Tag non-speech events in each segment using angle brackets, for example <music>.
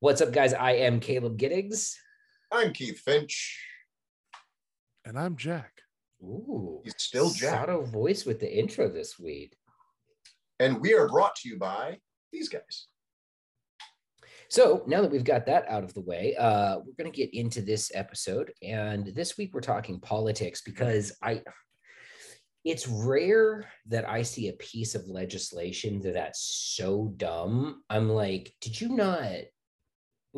What's up, guys? I am Caleb Giddings. I'm Keith Finch. And I'm Jack. Ooh, He's still Jack. Sato voice with the intro this week. And we are brought to you by these guys. So now that we've got that out of the way, uh, we're going to get into this episode. And this week we're talking politics because I, it's rare that I see a piece of legislation that's so dumb. I'm like, did you not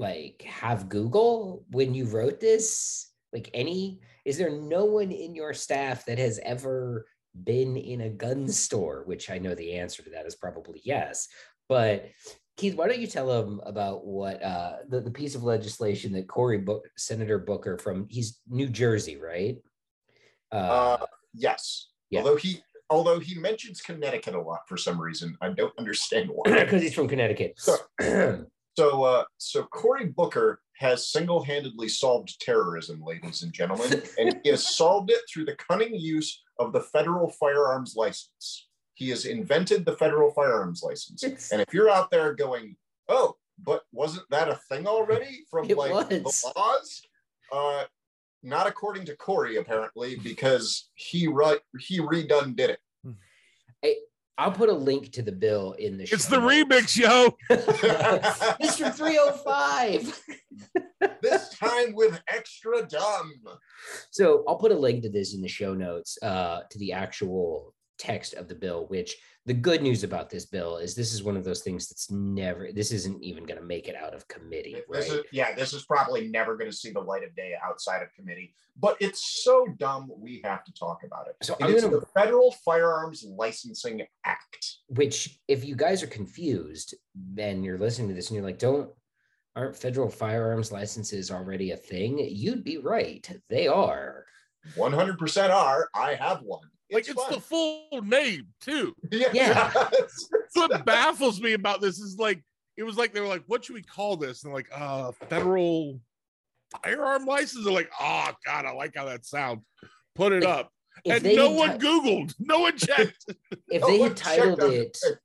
like have Google when you wrote this? Like any, is there no one in your staff that has ever been in a gun store? Which I know the answer to that is probably yes. But Keith, why don't you tell them about what uh, the, the piece of legislation that Cory Book, Senator Booker from he's New Jersey, right? Uh, yes. yeah. Although he although he mentions Connecticut a lot for some reason. I don't understand why. <clears throat> because he's from Connecticut. So- <clears throat> So uh so Cory Booker has single-handedly solved terrorism, ladies and gentlemen, and he has <laughs> solved it through the cunning use of the federal firearms license. He has invented the federal firearms license. It's- And if you're out there going, oh, but wasn't that a thing already from It like was. the laws? Uh, not according to Cory, apparently, because he re- he redone did it. I'll put a link to the bill in the It's show the notes. remix, yo. <laughs> Mr. 305. <laughs> this time with extra dumb. So I'll put a link to this in the show notes uh, to the actual text of the bill, which the good news about this bill is this is one of those things that's never, this isn't even going to make it out of committee, right? This is yeah, this is probably never going to see the light of day outside of committee, but it's so dumb we have to talk about it. So it's the Federal Firearms Licensing Act. which if you guys are confused then you're listening to this and you're like don't aren't federal firearms licenses already a thing you'd be right they are 100% are. I have one. Like it's fun. the full name too. yeah. Yeah. <laughs> What baffles me about this is like it was like they were like, "What should we call this?" And like, uh, federal firearm license. They're like, "Oh God, I like how that sounds." Put it If- up, if and no one ti- Googled, no one <laughs> checked. if No they had titled it it.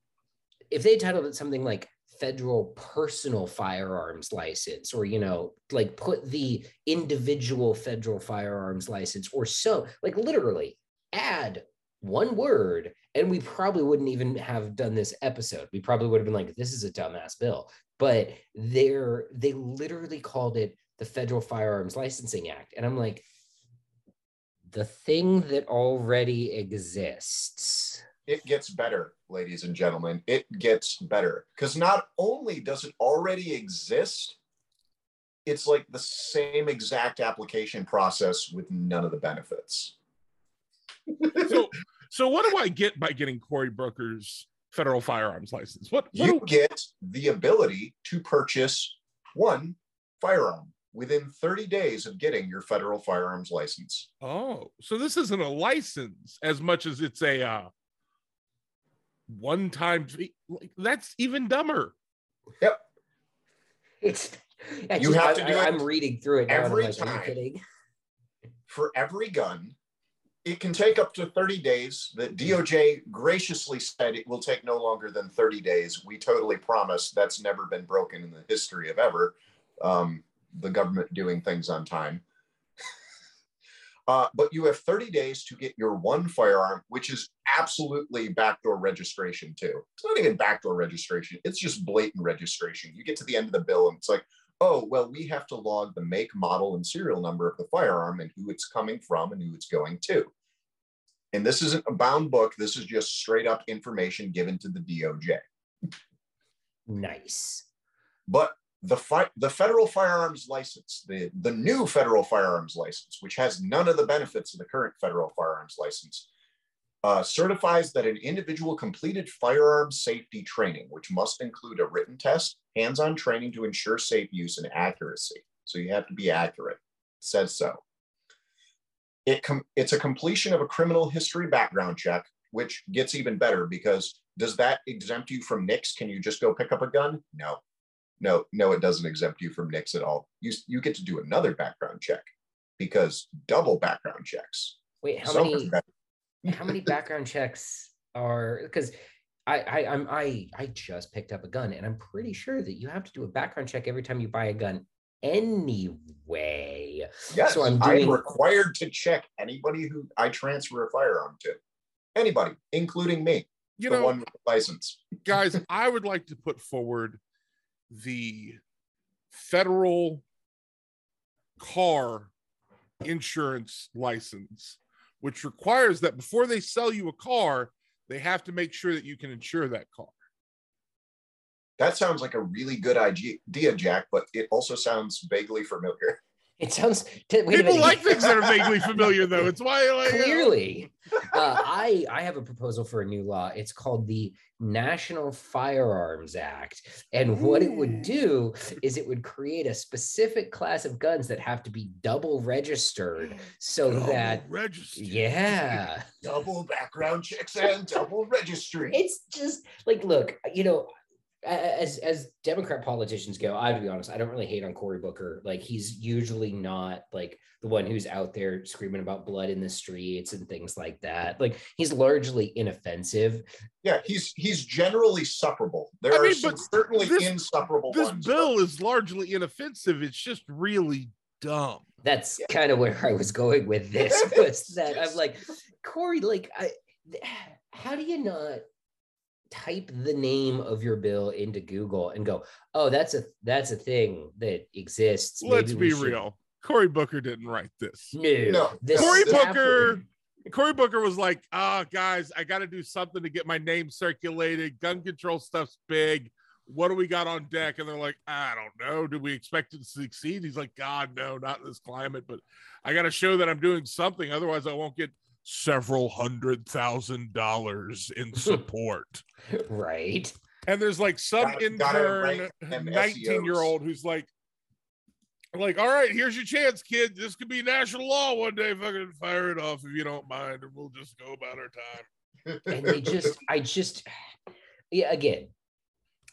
if they titled it something like federal personal firearms license or you know like put the individual federal firearms license or so like literally add one word and we probably wouldn't even have done this episode. We probably would have been like this is a dumbass bill. But they're they literally called it the federal firearms licensing act. And i'm like the thing that already exists. It gets better, ladies and gentlemen. It gets better. Because not only does it already exist, it's like the same exact application process with none of the benefits. So, so what do I get by getting Cory Booker's federal firearms license? What? what You do- get the ability to purchase one firearm within 30 days of getting your federal firearms license. oh, so this isn't a license as much as it's a uh, one-time fee. Like, that's even dumber. Yep. It's yeah, You have I- to do I, it am reading through it now. every like, Are time. you kidding? For every gun, it can take up to 30 days. The DOJ graciously said it will take no longer than 30 days. We totally promise that's never been broken in the history of ever. Um, the government doing things on time. <laughs> Uh, but you have 30 days to get your one firearm, which is absolutely backdoor registration, too. It's not even backdoor registration, it's just blatant registration. You get to the end of the bill and it's like, oh, well, we have to log the make, model, and serial number of the firearm and who it's coming from and who it's going to. And this isn't a bound book, this is just straight up information given to the DOJ. Nice. But the fi- the federal firearms license, the, the new federal firearms license, which has none of the benefits of the current federal firearms license, uh, certifies that an individual completed firearms safety training, which must include a written test, hands-on training to ensure safe use and accuracy. So you have to be accurate. It says so. It it's a completion of a criminal history background check, which gets even better because does that exempt you from NICS? Can you just go pick up a gun? No, no, no, it doesn't exempt you from NICS at all. You, you get to do another background check because double background checks. Wait, how So many. How many background checks are because I, I I'm I I just picked up a gun and I'm pretty sure that you have to do a background check every time you buy a gun anyway. Yes, So I'm I'm, required to check anybody who I transfer a firearm to. Anybody, including me, You the know, one with the license. guys, <laughs> I would like to put forward the federal car insurance license, which requires that before they sell you a car, they have to make sure that you can insure that car. That sounds like a really good idea, Jack, but it also sounds vaguely familiar. It sounds t- People like things that are <laughs> vaguely familiar, though. It's why, like, you clearly uh, i i have a proposal for a new law it's called the national firearms act and what it would do is it would create a specific class of guns that have to be double registered so double that registered. yeah Double background checks and double registry. it's just like look you know as as democrat politicians go i have to be honest i don't really hate on cory booker like he's usually not like the one who's out there screaming about blood in the streets and things like that like he's largely inoffensive Yeah, he's he's generally supperable. There I are mean, some but certainly this- insupperable This ones. bill is largely inoffensive. It's just really dumb. that's kind of where i was going with this <laughs> <laughs> was that i'm like cory like i <sighs> how do you not type the name of your bill into google and go oh that's a that's a thing that exists Let's be should- real. Cory Booker didn't write this. No, No, this Cory happened- Booker, Cory Booker was like, ah, guys, I got to do something to get my name circulated. Gun control stuff's big. What do we got on deck? And they're like, I don't know. Do we expect it to succeed? He's like, God, no, not in this climate, but I got to show that I'm doing something. Otherwise, I won't get several hundred thousand dollars in <laughs> support. right? and there's like some Gotta- gotta intern 19 year old who's like like all right here's your chance kid this could be national law one day fucking fire it off if you don't mind and we'll just go about our time And they just, <laughs> I just, yeah. Again,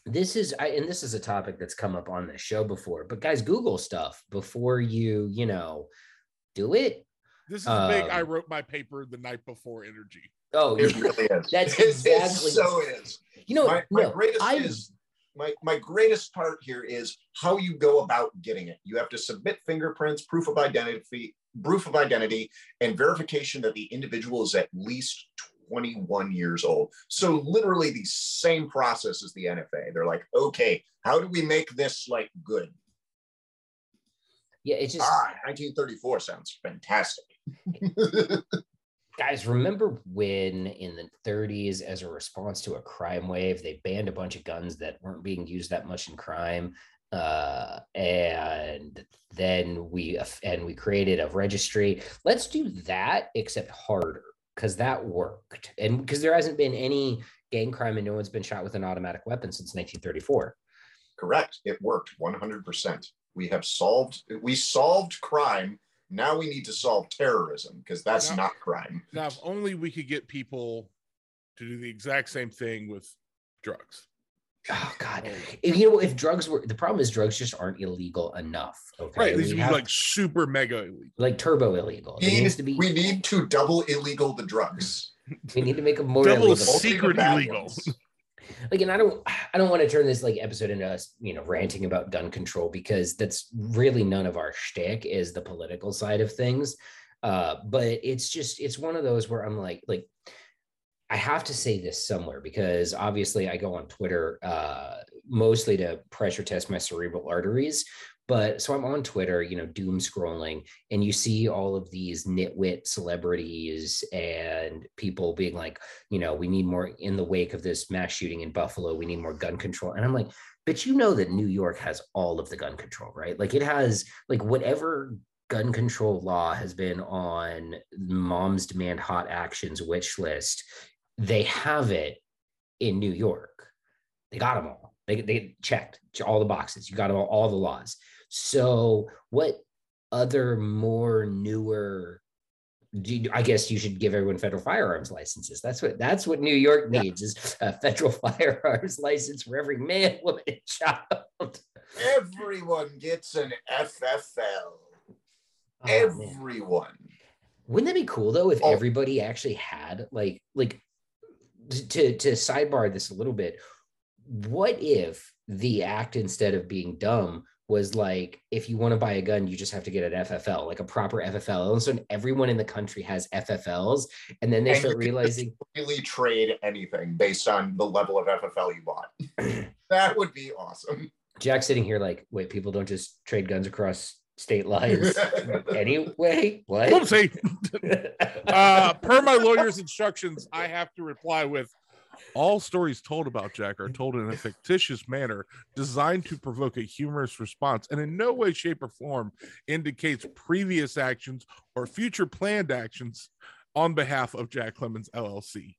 this is, I, and this is a topic that's come up on the show before. But guys, Google stuff before you, you know, do it. This is big i Um, wrote my paper the night before energy Oh, It really is. <laughs> That's It- it so is. you know, my, my no, greatest I, is my, my greatest part here is how you go about getting it. You have to submit fingerprints, proof of identity, proof of identity, and verification that the individual is at least 21 years old. So literally the same process as the NFA. They're like, okay, how do we make this like good? yeah, it's just, Ah, 1934 sounds fantastic. Guys, remember when in the 30s, as a response to a crime wave, they banned a bunch of guns that weren't being used that much in crime? Uh, and then we and we created a registry. Let's do that, except harder, because that worked, and because there hasn't been any gang crime and no one's been shot with an automatic weapon since 1934. Correct. It worked 100%. We have solved, we solved crime. Now we need to solve terrorism because that's Yeah. not crime. now if only we could get people to do the exact same thing with drugs Oh God! Oh. If, you know, if drugs were the problem is drugs just aren't illegal enough. Okay, right these would be like super mega illegal like turbo illegal. It We needs need, to be. we need to double illegal the drugs. we need to make them more double illegal. Secret bad illegal ones. <laughs> Like, and I don't, I don't want to turn this like episode into us, you know, ranting about gun control because that's really none of our shtick is the political side of things. Uh, but it's just, it's one of those where I'm like, like, I have to say this somewhere because obviously I go on Twitter uh, mostly to pressure test my cerebral arteries. But so I'm on Twitter, you know, doom scrolling, and you see all of these nitwit celebrities and people being like, you know, we need more in the wake of this mass shooting in Buffalo, we need more gun control. And I'm like, but you know that New York has all of the gun control, right? Like it has like whatever gun control law has been on mom's demand hot actions wish list, they have it in New York. They got them all. They, they checked all the boxes. You got all, all the laws. So what other more newer do you, I guess you should give everyone federal firearms licenses. That's what that's what New York Yeah. needs is a federal <laughs> firearms license for every man, woman, and child. Everyone gets an FFL. Oh, man. Everyone. Wouldn't that be cool though if Oh. everybody actually had like like to to sidebar this a little bit, what if the act instead of being dumb was like if you want to buy a gun, you just have to get an FFL, like a proper FFL. All of a sudden, everyone in the country has FFLs, and then they And start you can realizing, Really trade anything based on the level of FFL you bought. <clears throat> that would be awesome. Jack's sitting here like, wait, people don't just trade guns across state lines <laughs> anyway. What? Whoopsie. <laughs> Uh, per my lawyer's instructions, I have to reply with all stories told about Jack are <laughs> told in a fictitious manner designed to provoke a humorous response and in no way, shape, or form indicates previous actions or future planned actions on behalf of Jack Clemens LLC.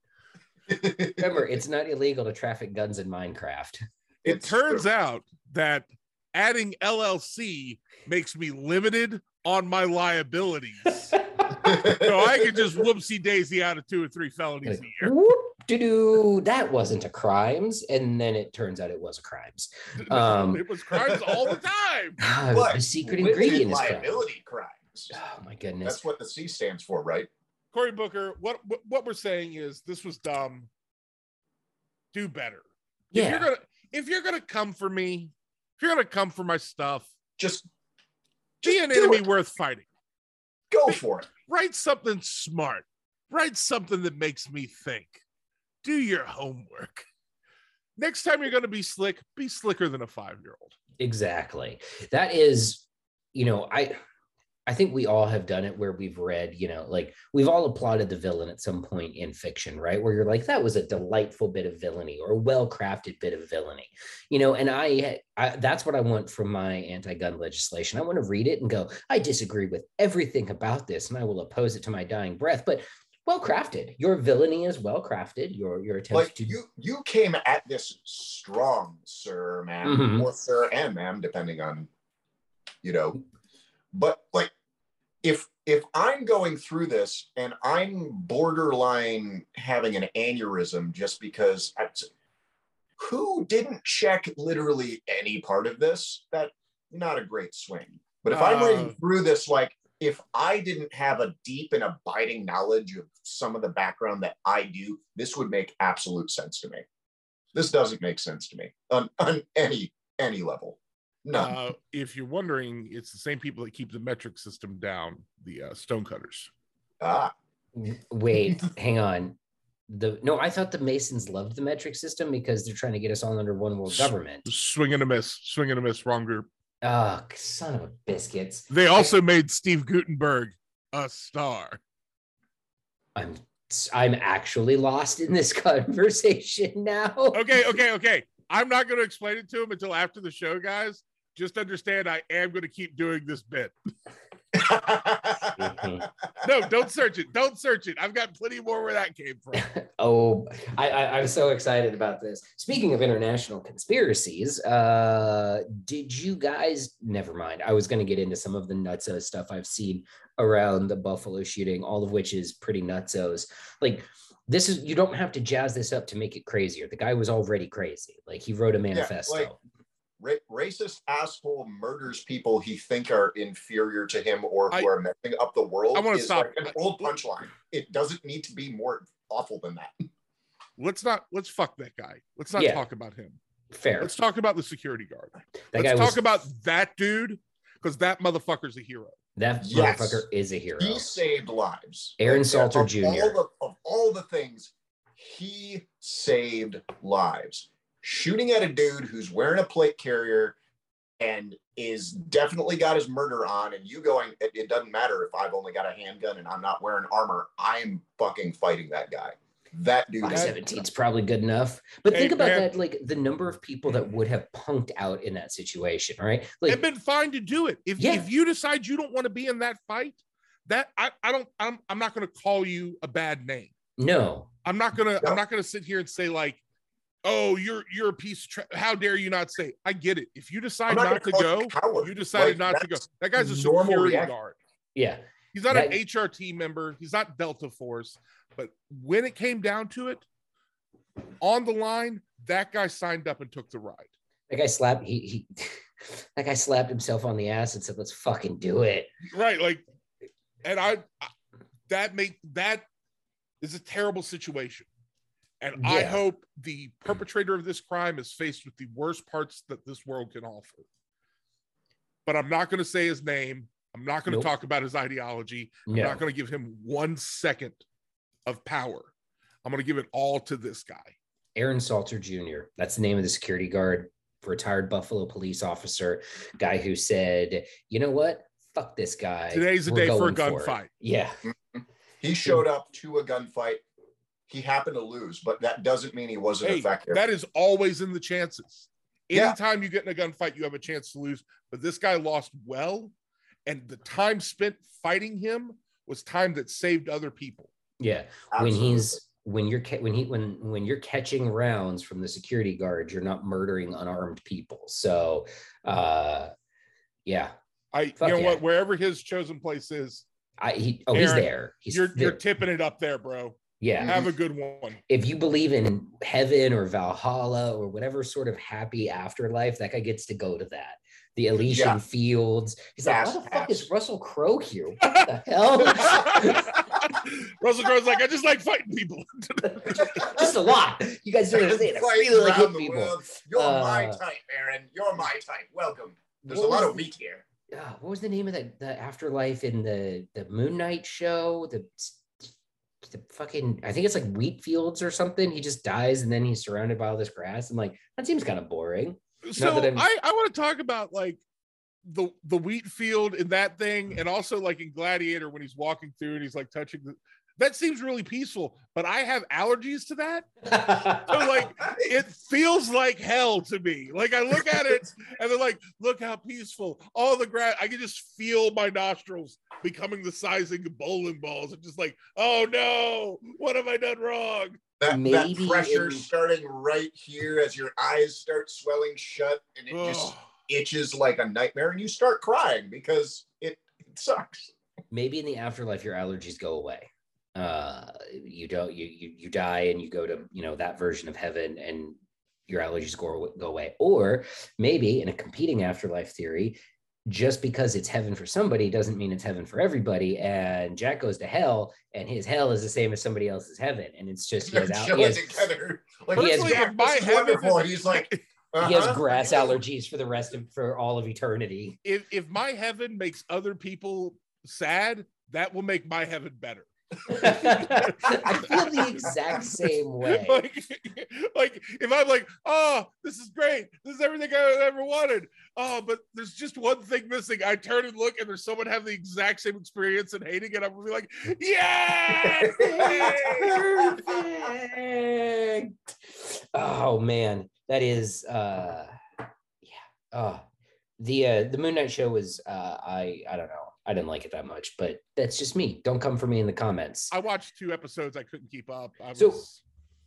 Remember, it's not illegal to traffic guns in Minecraft. It turns out that adding LLC makes me limited on my liabilities. <laughs> so I can just whoopsie daisy out of two or three felonies a year. Whoop doo doo. That wasn't a crimes, and then it turns out it was a crimes. <laughs> Um, <laughs> it was crimes all the time. <laughs> God, But the secret limited ingredient is crime. liability crimes. Oh my goodness. That's what the C stands for, right? Cory Booker, what, what what we're saying is this was dumb. Do better. yeah. If you're gonna if you're gonna come for me, if you're gonna come for my stuff, Just, be an enemy it. worth fighting. Go for it. Write something smart. Write something that makes me think. Do your homework. Next time you're gonna be slick, be slicker than a five year old. exactly that is you know i i think we all have done it where we've read you know like we've all applauded the villain at some point in fiction right where you're like that was a delightful bit of villainy or a well crafted bit of villainy you know and I, I that's what i want from my anti-gun legislation i want to read it and go i disagree with everything about this and i will oppose it to my dying breath but well crafted your villainy is well crafted your your attempts Like to you, you came at this strong, sir, ma'am, Mhm. or sir and ma'am, depending on, you know. But like, if if I'm going through this and I'm borderline having an aneurysm just because I, who didn't check literally any part of this? That not a great swing. But if I'm Uh, reading through this, like if I didn't have a deep and abiding knowledge of some of the background that I do, this would make absolute sense to me. This doesn't make sense to me on, on any any level. No. Uh, if you're wondering, it's the same people that keep the metric system down, the uh, stonecutters. ah, Wait, <laughs> hang on. The no, I thought the Masons loved the metric system because they're trying to get us all under one world government. Swing and a miss, swing and a miss, wrong group. Oh, son of a biscuits. They also made Steve Guttenberg a star. I'm I'm actually lost in this <laughs> conversation now. Okay, <laughs> okay, okay. I'm not going to explain it to him until after the show, guys. Just understand I am going to keep doing this bit. <laughs> <laughs> No, don't search it. Don't search it. I've got plenty more where that came from. <laughs> oh, I, I I'm so excited about this. Speaking of international conspiracies, uh, did you guys? Never mind. I was going to get into some of the nutso stuff I've seen around the Buffalo shooting, all of which is pretty nutsos. Like this is you don't have to jazz this up to make it crazier. The guy was already crazy. Like he wrote a manifesto. like- Ra- racist asshole murders people he think are inferior to him or who I- are messing up the world. I wanna stop. Like an old punchline. It doesn't need to be more awful than that. Let's not let's fuck that guy. Let's not Yeah. talk about him. Fair. Let's talk about the security guard. That Let's was talk about that dude because that motherfucker's a hero. that Yes. motherfucker is a hero. He saved lives. Aaron Like, Salter of Jr.. All the, of all the things, he saved lives. Shooting at a dude who's wearing a plate carrier and is definitely got his murder on, and you going, it, it doesn't matter if I've only got a handgun and I'm not wearing armor. I'm fucking fighting that guy. That dude. is- 517 is probably good enough. But Hey, think about man. that, like the number of people that would have punked out in that situation, right? Like and been fine to do it. If Yeah. if you decide you don't want to be in that fight, that I, I don't I'm I'm not gonna call you a bad name. no, I'm not gonna No. I'm not gonna sit here and say like, oh, you're you're a piece of tra- how dare you not say? it? I get it. If you decide not not, to go, you a coward. you decided Like, not to go. That guy's a security reaction. guard. yeah. He's not That- an HRT member. He's not Delta Force. But when it came down to it, on the line, that guy signed up and took the ride. That guy slapped he he <laughs> that guy slapped himself on the ass and said, let's fucking do it. Right. Like, and I, I that make that is a terrible situation. And I hope the hmm. perpetrator of this crime is faced with the worst parts that this world can offer. But I'm not going to say his name. I'm not going to Nope. talk about his ideology. I'm No. not going to give him one second of power. I'm going to give it all to this guy. Aaron Salter Jr. That's the name of the security guard, retired Buffalo police officer, guy who said, "You know what? Fuck this guy. Today's the We're day for a gunfight. Yeah, <laughs> He showed up to a gunfight. He happened to lose, but that doesn't mean he wasn't Hey, effective. that is always in the chances. Yeah. Anytime you get in a gunfight, you have a chance to lose. But this guy lost well, and the time spent fighting him was time that saved other people. yeah. When he's when you're when he when when you're catching rounds from the security guard, you're not murdering unarmed people. So, uh, yeah, I, Fuck you know yeah. what? Wherever his chosen place is, I he oh he's there. He's you're there. you're tipping it up there, bro. Yeah. Have a good one. if you believe in heaven or Valhalla or whatever sort of happy afterlife, that guy gets to go to that. The Elysian Yeah. fields. He's like, Pass, why the fuck is Russell Crowe here? What <laughs> the hell? <laughs> Russell Crowe's like, I just like fighting people. <laughs> Just a lot. You guys don't understand. I Fight really like hitting people. world. You're my Uh, type, Aaron. You're my type. Welcome. There's a lot was of meat here. Uh, what was the name of the, the afterlife in the the Moon Knight show? The the fucking I think it's like wheat fields or something. He just dies and then he's surrounded by all this grass. I'm like, that seems kind of boring. so I, I want to talk about like the the wheat field in that thing, and also like in Gladiator when he's walking through and he's like touching the. That seems really peaceful, but I have allergies to that. <laughs> So like it feels like hell to me. Like I look at it <laughs> and they're like, look how peaceful. All the grass, I can just feel my nostrils becoming the sizing of bowling balls. I'm just like, oh no, what have I done wrong? that, that pressure in- starting right here as your eyes start swelling shut and it just itches like a nightmare and you start crying because it, it sucks. maybe in the afterlife your allergies go away uh you don't you you, you die and you go to you know that version of heaven and your allergies go, go away or maybe in a competing afterlife theory just because it's heaven for somebody doesn't mean it's heaven for everybody and jack goes to hell and his hell is the same as somebody else's heaven and it's just he has, al- he has, together. <laughs> Like, He has- Personally, "Jack, if my heaven wonderful." is- And he's like, <laughs> he has "Uh-huh." grass allergies for the rest of for all of eternity if if my heaven makes other people sad, that will make my heaven better. <laughs> i feel the exact <laughs> same way like, <laughs> like if I'm like, oh, this is great, this is everything I ever wanted. Oh, but there's just one thing missing. I turn and look, and there's someone having the exact same experience and hating it. I'm gonna be like, yeah. Perfect. Oh man, that is uh yeah. Oh the uh the Moon Knight show was uh I I don't know. I didn't like it that much, but that's just me. Don't come for me in the comments. I watched two episodes. I couldn't keep up. I was, So,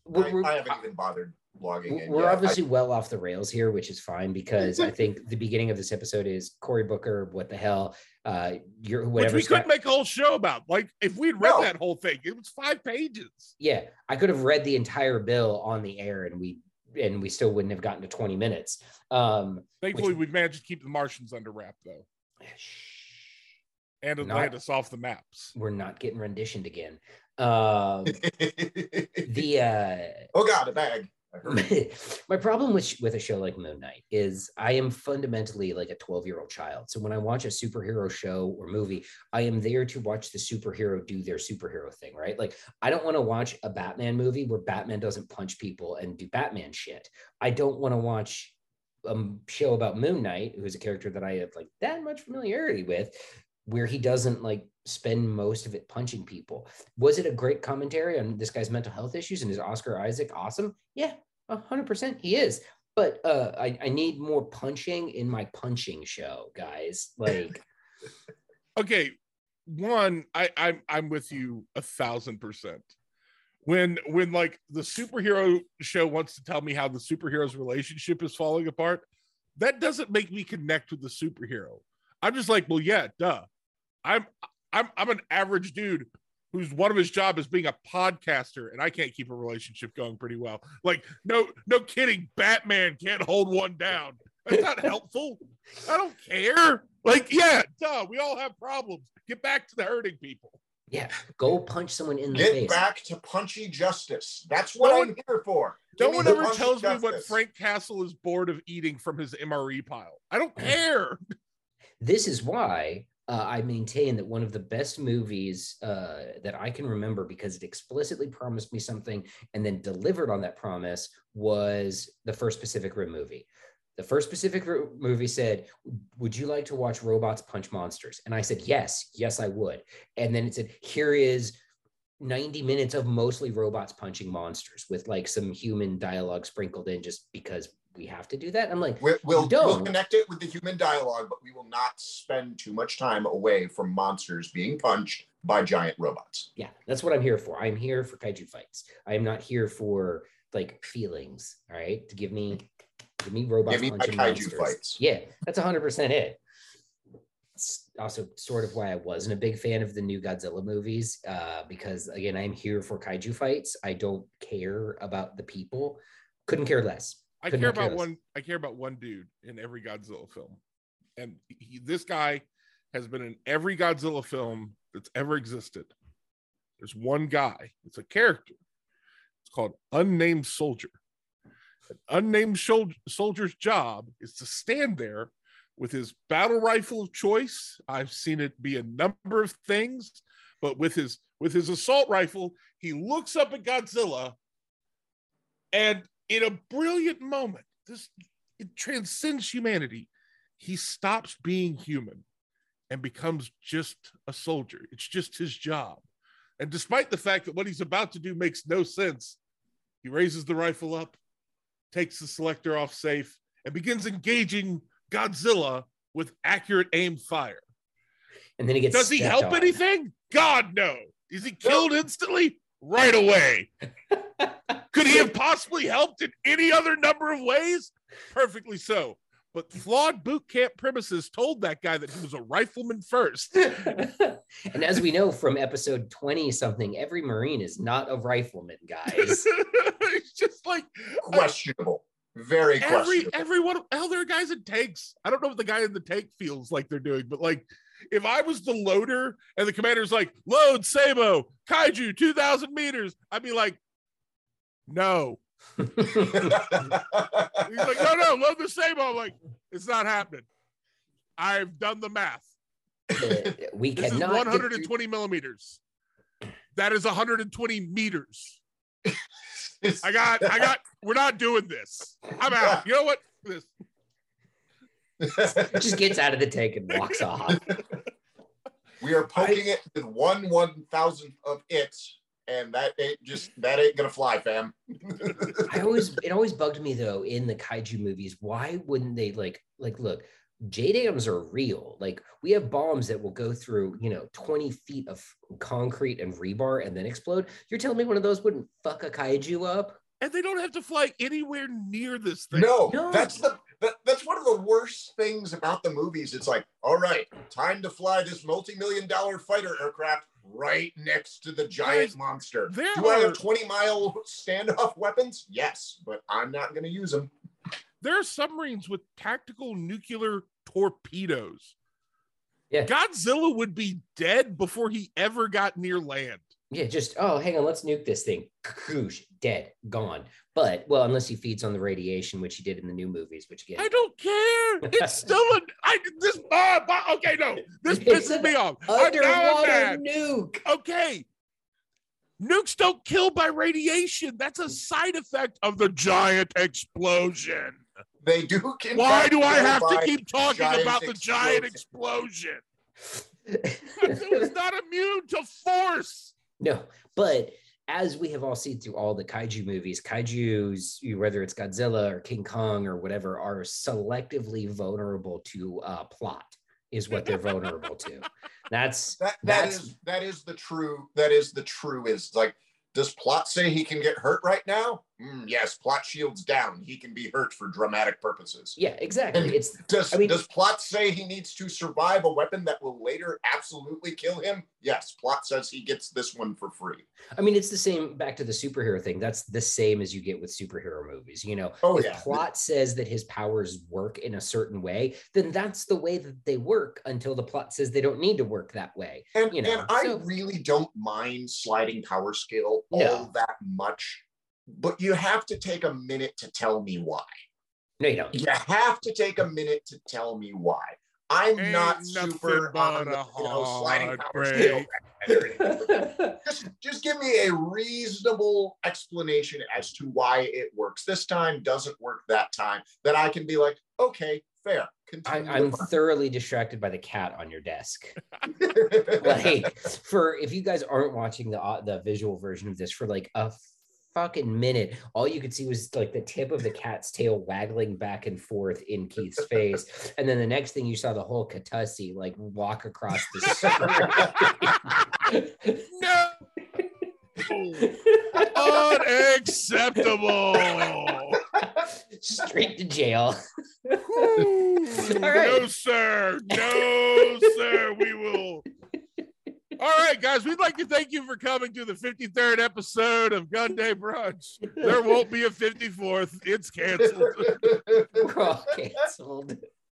We're, I, we're- I haven't even bothered logging in. we're yet. obviously well off the rails here, which is fine because I think the beginning of this episode is Cory Booker. What the hell? Uh, you're which whatever. we Scott- couldn't make a whole show about. Like if we'd read No. that whole thing, it was five pages. yeah i could have read the entire bill on the air and we and we still wouldn't have gotten to 20 minutes um Thankfully, we've managed to keep the Martians under wrap though, and Not- Atlantis off the maps. we're not getting renditioned again um <laughs> the uh oh god, a bag. <laughs> My problem with with a show like Moon Knight is I am fundamentally like a 12 year old child. So when I watch a superhero show or movie, I am there to watch the superhero do their superhero thing, right? Like I don't want to watch a Batman movie where Batman doesn't punch people and do Batman shit. I don't want to watch a show about Moon Knight, who's a character that I have like that much familiarity with, where he doesn't like spend most of it punching people. Was it a great commentary on this guy's mental health issues and is Oscar Isaac awesome? Yeah, a hundred percent he is. But uh, I, I need more punching in my punching show, guys. <laughs> Like, okay one i i'm i'm with you a thousand percent when when like the superhero show wants to tell me how the superhero's relationship is falling apart that doesn't make me connect with the superhero i'm just like well yeah duh i'm i'm i'm an average dude who's one of his job is being a podcaster and i can't keep a relationship going pretty well like no no kidding batman can't hold one down that's not helpful i don't care like yeah duh we all have problems get back to the hurting people Yeah, go punch someone in the Get face. back to punchy justice. That's what No I'm here for. No Give me one ever punchy tells me what. Frank Castle is bored of eating from his MRE pile. I don't care. <laughs> this is why uh, I maintain that one of the best movies uh, that I can remember because it explicitly promised me something and then delivered on that promise was the first Pacific Rim movie. The first Pacific Rim movie said, Would you like to watch robots punch monsters? And I said, Yes, yes, I would. And then it said, Here is 90 minutes of mostly robots punching monsters with like some human dialogue sprinkled in just because we have to do that. I'm like, We'll, we'll, don't. we'll connect it with the human dialogue, but we will not spend too much time away from monsters being punched by giant robots. yeah that's what i'm here for i'm here for kaiju fights i am not here for like feelings all right to give me give me robots Give me punching kaiju monsters. fights. yeah that's 100% it it's also sort of why i wasn't a big fan of the new godzilla movies uh, because again i'm here for kaiju fights i don't care about the people couldn't care less I care about one. I care about one dude in every Godzilla film, and he, this guy has been in every Godzilla film that's ever existed. There's one guy. It's a character. It's called Unnamed Soldier. An unnamed shol- soldier's job is to stand there with his battle rifle of choice. I've seen it be a number of things, but with his with his assault rifle, he looks up at Godzilla and in a brilliant moment, this it transcends humanity. He stops being human and becomes just a soldier. It's just his job. And despite the fact that what he's about to do makes no sense, he raises the rifle up, takes the selector off safe, and begins engaging Godzilla with accurate aim fire. and then he gets Does he help on. anything? God, no. Is he killed instantly? Right away. <laughs> Could he have possibly helped in any other number of ways? Perfectly so. But flawed boot camp premises told that guy that he was a rifleman first. <laughs> and as we know from episode 20 something every marine is not a rifleman guys <laughs> it's just like uh, Questionable. Very every questionable. every one. Hell, there are guys in tanks. I don't know what the guy in the tank feels like they're doing, but like if I was the loader and the commander's like, load sabot, kaiju, 2,000 meters, I'd be like, no. <laughs> He's like, no, no, load the same. I'm like, it's not happening. I've done the math. Uh, we This is cannot get through- 120 millimeters. That is 120 meters. I got, I got, we're not doing this. I'm out. You know what? This just gets out of the tank and walks off we are poking it with one one thousandth of it, and that ain't just that ain't gonna fly, fam. <laughs> I always it always bugged me though in the kaiju movies. Why wouldn't they like like look? JDAMs are real. Like we have bombs that will go through, you know, 20 feet of concrete and rebar and then explode. You're telling me one of those wouldn't fuck a kaiju up? and they don't have to fly anywhere near this thing. No, No. that's the that, that's one of the worst things about the movies. It's like, all right, time to fly this multi-million dollar fighter aircraft right next to the giant Guys, monster. there Do I have 20 mile standoff weapons? Yes, but I'm not gonna use them. There are submarines with tactical nuclear torpedoes. Yeah. Godzilla would be dead before he ever got near land. Yeah, just oh, hang on, let's nuke this thing. Koosh, dead, gone. But well, unless he feeds on the radiation, which he did in the new movies, which again, I don't care. It's <laughs> still a I this uh, okay, no. This pisses an me off. I'm now I'm underwater nuke. Okay. Nukes don't kill by radiation. That's a side effect of the giant explosion. They do. in Why do I have to keep talking about the giant explosion. it's not immune to force. No, but as we have all seen through all the kaiju movies, kaiju's, whether it's Godzilla or King Kong or whatever, are selectively vulnerable to uh, plot, is what they're vulnerable to. <laughs> That's That that That's- is that is the true that is the true is like does plot say he can get hurt right now? Mm, yes, plot shields down. He can be hurt for dramatic purposes. Yeah, exactly. And It's Does I mean- does plot say he needs to survive a weapon that will later absolutely kill him? Yes, plot says he gets this one for free. I mean, it's the same back to the superhero thing. That's the same as you get with superhero movies. You know, Oh if yeah. plot says that his powers work in a certain way, then that's the way that they work until the plot says they don't need to work that way. And, you know, and I so- really don't mind sliding power scale all No. that much, but you have to take a minute to tell me why. No, you don't. You have to take a minute to tell me why. I'm Ain't not super but on the you know, sliding power scale. <laughs> just, just give me a reasonable explanation as to why it works this time, doesn't work that time, that I can be like, okay, fair. I, Continue I'm thoroughly distracted by the cat on your desk. <laughs> like for if you guys aren't watching the au- the visual version of this for like a fucking minute all you could see was like the tip of the cat's tail waggling back and forth in keith's face and then the next thing you saw the whole katussi like walk across the <laughs> screen. No. Unacceptable. straight to jail Whew. <laughs> right. No, sir. No, sir. We will. All right, guys, we'd like to thank you for coming to the 53rd episode of Gun Day Brunch. There won't be a 54th. It's canceled. <laughs> we're all canceled